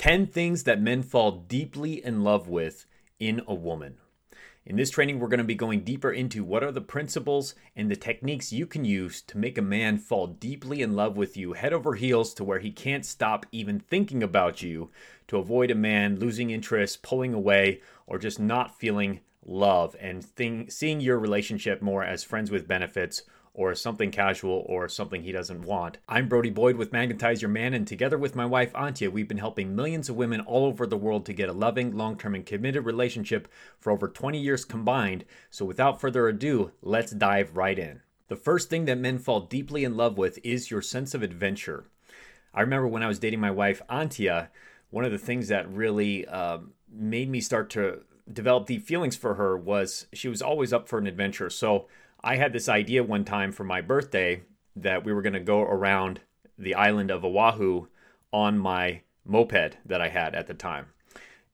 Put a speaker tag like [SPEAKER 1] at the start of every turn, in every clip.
[SPEAKER 1] 10 things that men fall deeply in love with in a woman. In this training, we're going to be going deeper into what are the principles and the techniques you can use to make a man fall deeply in love with you, head over heels to where he can't stop even thinking about you, to avoid a man losing interest, pulling away, or just not feeling love and thing, seeing your relationship more as friends with benefits or something casual or something he doesn't want. I'm Brody Boyd with Magnetize Your Man, and together with my wife Antia, we've been helping millions of women all over the world to get a loving, long term, and committed relationship for over 20 years combined. So without further ado, let's dive right in. The first thing that men fall deeply in love with is your sense of adventure. I remember when I was dating my wife Antia, one of the things that really uh, made me start to develop deep feelings for her was she was always up for an adventure. So I had this idea one time for my birthday that we were going to go around the island of Oahu on my moped that I had at the time.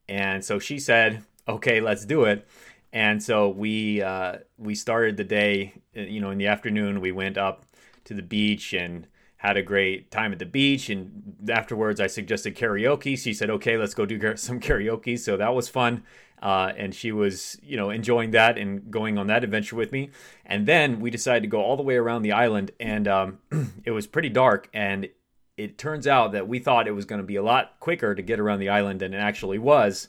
[SPEAKER 1] And so she said, "Okay, let's do it." And so we uh, we started the day. You know, in the afternoon, we went up to the beach and had a great time at the beach. And afterwards, I suggested karaoke. She said, "Okay, let's go do some karaoke." So that was fun uh, and she was you know enjoying that and going on that adventure with me and then we decided to go all the way around the island and um, it was pretty dark and it turns out that we thought it was going to be a lot quicker to get around the island than it actually was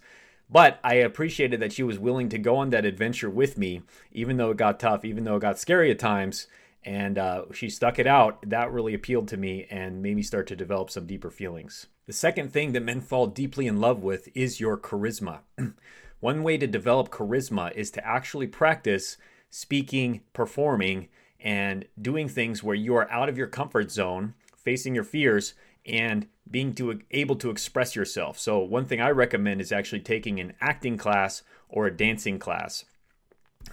[SPEAKER 1] but I appreciated that she was willing to go on that adventure with me, even though it got tough, even though it got scary at times. And uh, she stuck it out. That really appealed to me and made me start to develop some deeper feelings. The second thing that men fall deeply in love with is your charisma. One way to develop charisma is to actually practice speaking, performing, and doing things where you are out of your comfort zone, facing your fears, and being to, able to express yourself. So, one thing I recommend is actually taking an acting class or a dancing class.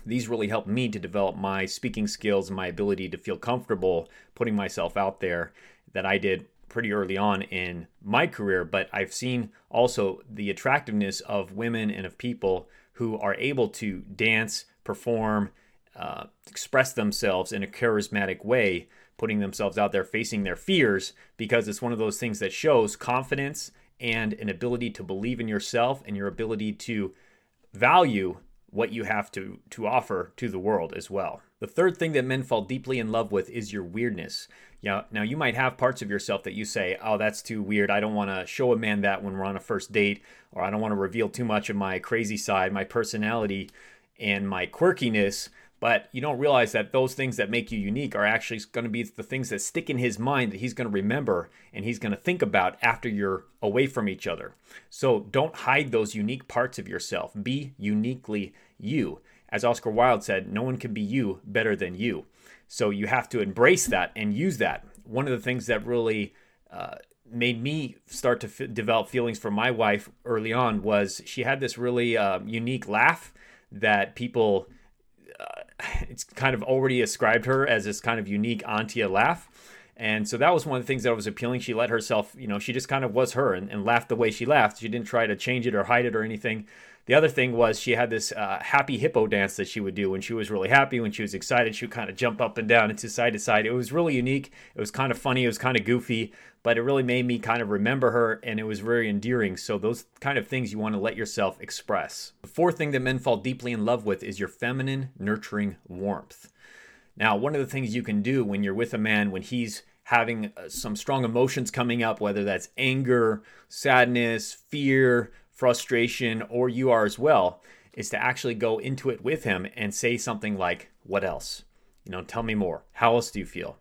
[SPEAKER 1] These really helped me to develop my speaking skills and my ability to feel comfortable putting myself out there that I did pretty early on in my career, but I've seen also the attractiveness of women and of people who are able to dance, perform, uh, express themselves in a charismatic way, putting themselves out there, facing their fears, because it's one of those things that shows confidence and an ability to believe in yourself and your ability to value what you have to, to offer to the world as well. The third thing that men fall deeply in love with is your weirdness. Yeah, now you might have parts of yourself that you say, "Oh, that's too weird. I don't want to show a man that when we're on a first date, or I don't want to reveal too much of my crazy side, my personality, and my quirkiness." But you don't realize that those things that make you unique are actually going to be the things that stick in his mind that he's going to remember and he's going to think about after you're away from each other. So don't hide those unique parts of yourself. Be uniquely you. As Oscar Wilde said, no one can be you better than you. So you have to embrace that and use that. One of the things that really uh, made me start to f- develop feelings for my wife early on was she had this really uh, unique laugh that people it's kind of already ascribed her as this kind of unique Antia laugh. And so that was one of the things that was appealing. She let herself, you know, she just kind of was her and, and laughed the way she laughed. She didn't try to change it or hide it or anything. The other thing was she had this uh, happy hippo dance that she would do when she was really happy, when she was excited. She would kind of jump up and down and to side to side. It was really unique. It was kind of funny. It was kind of goofy, but it really made me kind of remember her and it was very endearing. So, those kind of things you want to let yourself express. The fourth thing that men fall deeply in love with is your feminine, nurturing warmth. Now, one of the things you can do when you're with a man, when he's having uh, some strong emotions coming up, whether that's anger, sadness, fear, frustration, or you are as well, is to actually go into it with him and say something like, What else? You know, tell me more. How else do you feel?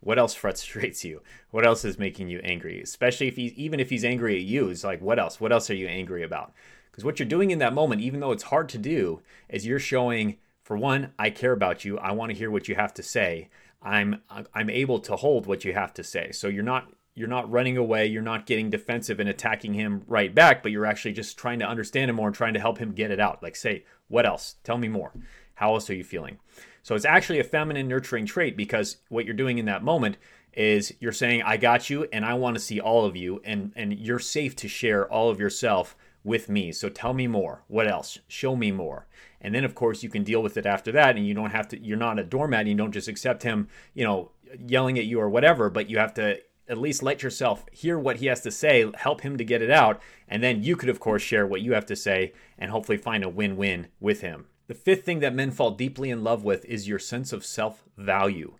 [SPEAKER 1] What else frustrates you? What else is making you angry? Especially if he's even if he's angry at you, it's like, what else? What else are you angry about? Because what you're doing in that moment, even though it's hard to do, is you're showing, for one, I care about you. I want to hear what you have to say. I'm I'm able to hold what you have to say. So you're not you're not running away, you're not getting defensive and attacking him right back, but you're actually just trying to understand him more and trying to help him get it out. Like, say, what else? Tell me more. How else are you feeling? So it's actually a feminine nurturing trait because what you're doing in that moment is you're saying, I got you and I want to see all of you, and, and you're safe to share all of yourself with me. So tell me more. What else? Show me more. And then of course you can deal with it after that and you don't have to you're not a doormat, And you don't just accept him, you know, yelling at you or whatever, but you have to at least let yourself hear what he has to say, help him to get it out, and then you could, of course, share what you have to say and hopefully find a win win with him. The fifth thing that men fall deeply in love with is your sense of self value.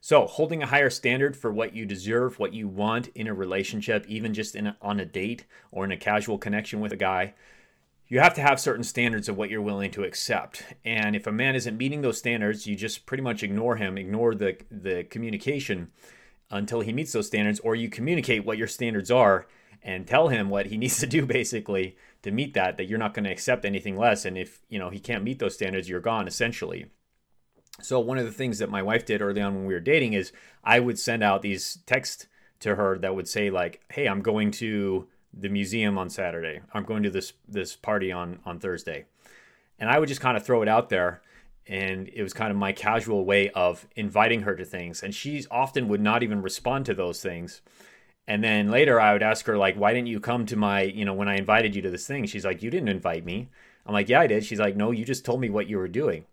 [SPEAKER 1] So, holding a higher standard for what you deserve, what you want in a relationship, even just in a, on a date or in a casual connection with a guy, you have to have certain standards of what you're willing to accept. And if a man isn't meeting those standards, you just pretty much ignore him, ignore the the communication until he meets those standards or you communicate what your standards are and tell him what he needs to do basically to meet that that you're not going to accept anything less and if, you know, he can't meet those standards, you're gone essentially. So one of the things that my wife did early on when we were dating is I would send out these texts to her that would say like, "Hey, I'm going to the museum on Saturday. I'm going to this this party on on Thursday." And I would just kind of throw it out there and it was kind of my casual way of inviting her to things and she often would not even respond to those things. And then later I would ask her like, "Why didn't you come to my, you know, when I invited you to this thing?" She's like, "You didn't invite me." I'm like, "Yeah, I did." She's like, "No, you just told me what you were doing."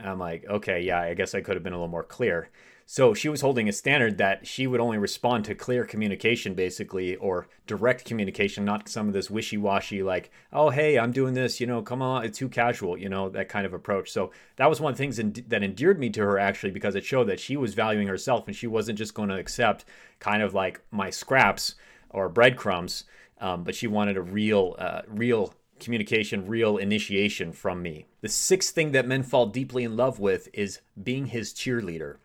[SPEAKER 1] And I'm like, okay, yeah, I guess I could have been a little more clear. So she was holding a standard that she would only respond to clear communication, basically, or direct communication, not some of this wishy washy, like, oh, hey, I'm doing this, you know, come on, it's too casual, you know, that kind of approach. So that was one of the things that endeared me to her, actually, because it showed that she was valuing herself and she wasn't just going to accept kind of like my scraps or breadcrumbs, um, but she wanted a real, uh, real communication, real initiation from me. The sixth thing that men fall deeply in love with is being his cheerleader.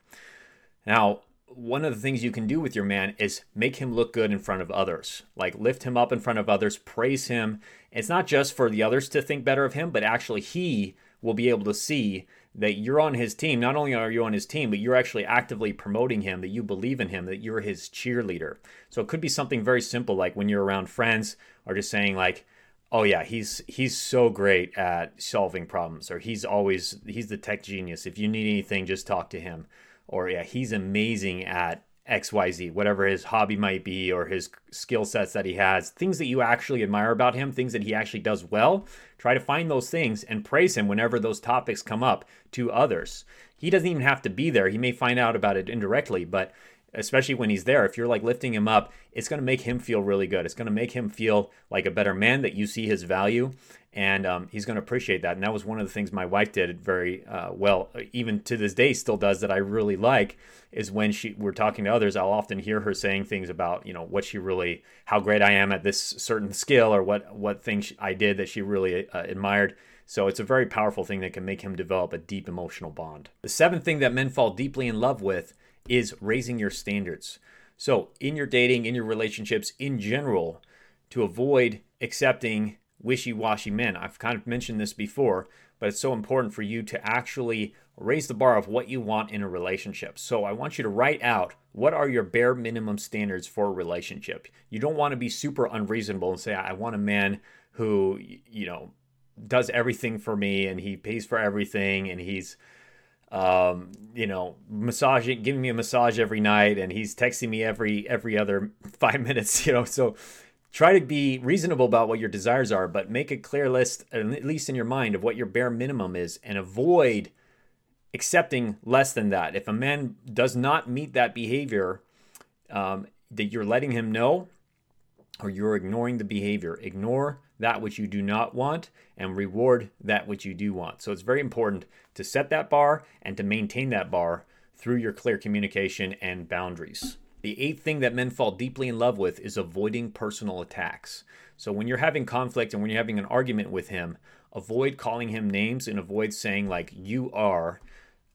[SPEAKER 1] Now, one of the things you can do with your man is make him look good in front of others. Like lift him up in front of others, praise him. It's not just for the others to think better of him, but actually he will be able to see that you're on his team. Not only are you on his team, but you're actually actively promoting him, that you believe in him, that you're his cheerleader. So it could be something very simple like when you're around friends or just saying like, oh yeah he's he's so great at solving problems or he's always he's the tech genius if you need anything just talk to him or yeah he's amazing at xyz whatever his hobby might be or his skill sets that he has things that you actually admire about him things that he actually does well try to find those things and praise him whenever those topics come up to others. He doesn't even have to be there. He may find out about it indirectly but especially when he's there, if you're like lifting him up, it's going to make him feel really good. It's going to make him feel like a better man that you see his value, and um, he's going to appreciate that. And that was one of the things my wife did very uh, well, even to this day, still does that I really like. Is when she we're talking to others, I'll often hear her saying things about you know what she really, how great I am at this certain skill, or what what things I did that she really uh, admired. So it's a very powerful thing that can make him develop a deep emotional bond. The seventh thing that men fall deeply in love with is raising your standards. So, in your dating, in your relationships in general, to avoid accepting wishy washy men, I've kind of mentioned this before, but it's so important for you to actually raise the bar of what you want in a relationship. So, I want you to write out what are your bare minimum standards for a relationship. You don't want to be super unreasonable and say, I want a man who, you know, does everything for me and he pays for everything and he's um, you know, massaging, giving me a massage every night, and he's texting me every every other five minutes. You know, so try to be reasonable about what your desires are, but make a clear list, at least in your mind, of what your bare minimum is, and avoid accepting less than that. If a man does not meet that behavior, um, that you're letting him know, or you're ignoring the behavior. Ignore that which you do not want and reward that which you do want. So it's very important to set that bar and to maintain that bar through your clear communication and boundaries. The eighth thing that men fall deeply in love with is avoiding personal attacks. So when you're having conflict and when you're having an argument with him, avoid calling him names and avoid saying like you are,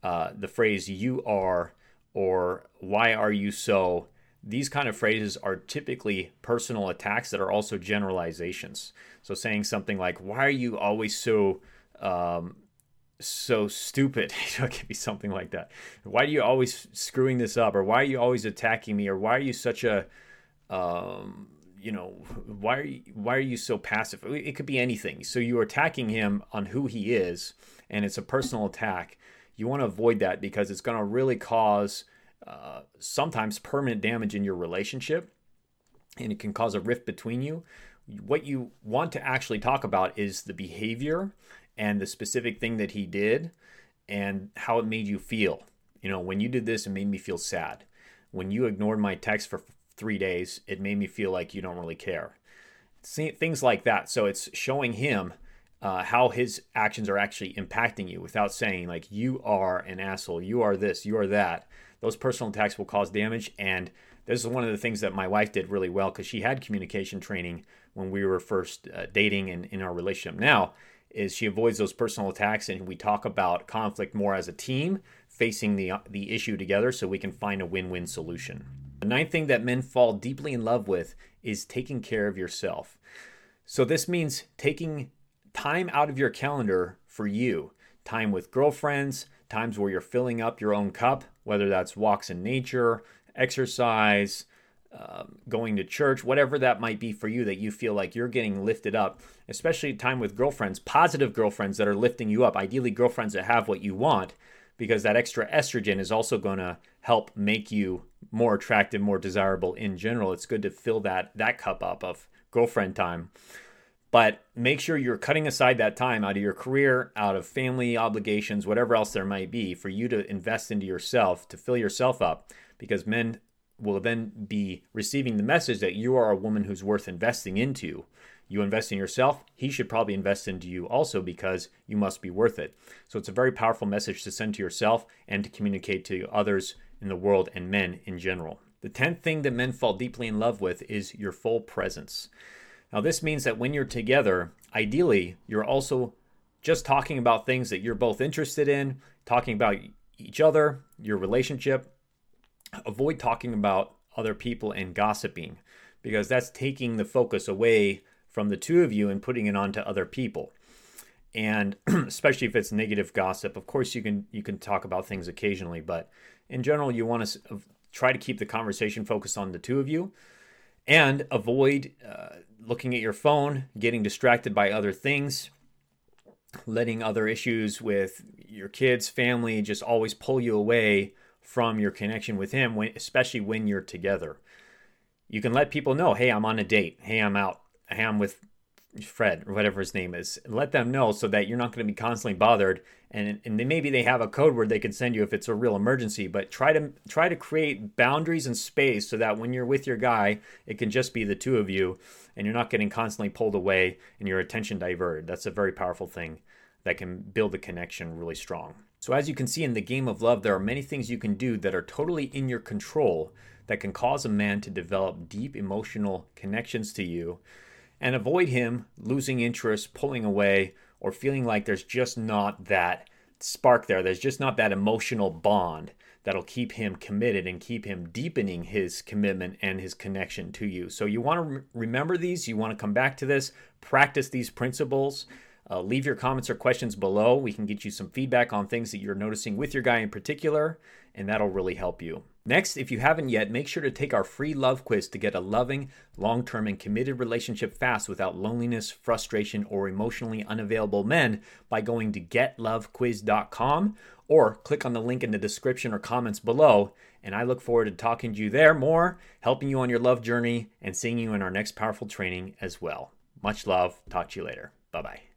[SPEAKER 1] uh, the phrase you are, or why are you so these kind of phrases are typically personal attacks that are also generalizations. So saying something like, "Why are you always so um, so stupid?" it could be something like that. Why are you always screwing this up? Or why are you always attacking me? Or why are you such a um, you know why are you, why are you so passive? It could be anything. So you're attacking him on who he is, and it's a personal attack. You want to avoid that because it's going to really cause sometimes permanent damage in your relationship and it can cause a rift between you. What you want to actually talk about is the behavior and the specific thing that he did and how it made you feel. You know, when you did this, it made me feel sad. When you ignored my text for three days. It made me feel like you don't really care. See, things like that. So it's showing him uh, how his actions are actually impacting you without saying, like, you are an asshole, you are this, you are that. Those personal attacks will cause damage. And this is one of the things that my wife did really well because she had communication training when we were first uh, dating and in our relationship. Now, is she avoids those personal attacks and we talk about conflict more as a team facing the the issue together so we can find a win-win solution. The ninth thing that men fall deeply in love with is taking care of yourself. So this means taking time out of your calendar for you, time with girlfriends, times where you're filling up your own cup, whether that's walks in nature, exercise, um, going to church, whatever that might be for you that you feel like you're getting lifted up, especially time with girlfriends, positive girlfriends that are lifting you up, ideally, girlfriends that have what you want, because that extra estrogen is also going to help make you more attractive, more desirable in general. It's good to fill that that cup up of girlfriend time. But make sure you're cutting aside that time out of your career, out of family obligations, whatever else there might be, for you to invest into yourself, to fill yourself up, because men will then be receiving the message that you are a woman who's worth investing into. You invest in yourself, he should probably invest into you also because you must be worth it. So it's a very powerful message to send to yourself and to communicate to others in the world and men in general. The 10th thing that men fall deeply in love with is your full presence. Now, this means that when you're together, ideally, you're also just talking about things that you're both interested in, talking about each other, your relationship. Avoid talking about other people and gossiping because that's taking the focus away from the two of you and putting it onto other people. And especially if it's negative gossip, of course you can you can talk about things occasionally, but in general you want to try to keep the conversation focused on the two of you and avoid uh, looking at your phone, getting distracted by other things, letting other issues with your kids, family just always pull you away from your connection with him, when, especially when you're together. You can let people know, hey, I'm on a date. Hey, I'm out. Hey, I'm with Fred or whatever his name is. Let them know so that you're not going to be constantly bothered. And and maybe they have a code word they can send you if it's a real emergency. But try to try to create boundaries and space so that when you're with your guy, it can just be the two of you, and you're not getting constantly pulled away and your attention diverted. That's a very powerful thing that can build the connection really strong. So as you can see in the game of love, there are many things you can do that are totally in your control that can cause a man to develop deep emotional connections to you and avoid him losing interest, pulling away, or feeling like there's just not that spark there. There's just not that emotional bond that'll keep him committed and keep him deepening his commitment and his connection to you. So you want to re- remember these, you want to come back to this, practice these principles. Uh, leave your comments or questions below. We can get you some feedback on things that you're noticing with your guy in particular, and that'll really help you. Next, if you haven't yet, make sure to take our free love quiz to get a loving, long term, and committed relationship fast without loneliness, frustration, or emotionally unavailable men by going to getlovequiz.com or click on the link in the description or comments below. And I look forward to talking to you there more, helping you on your love journey, and seeing you in our next powerful training as well. Much love. Talk to you later. Bye bye.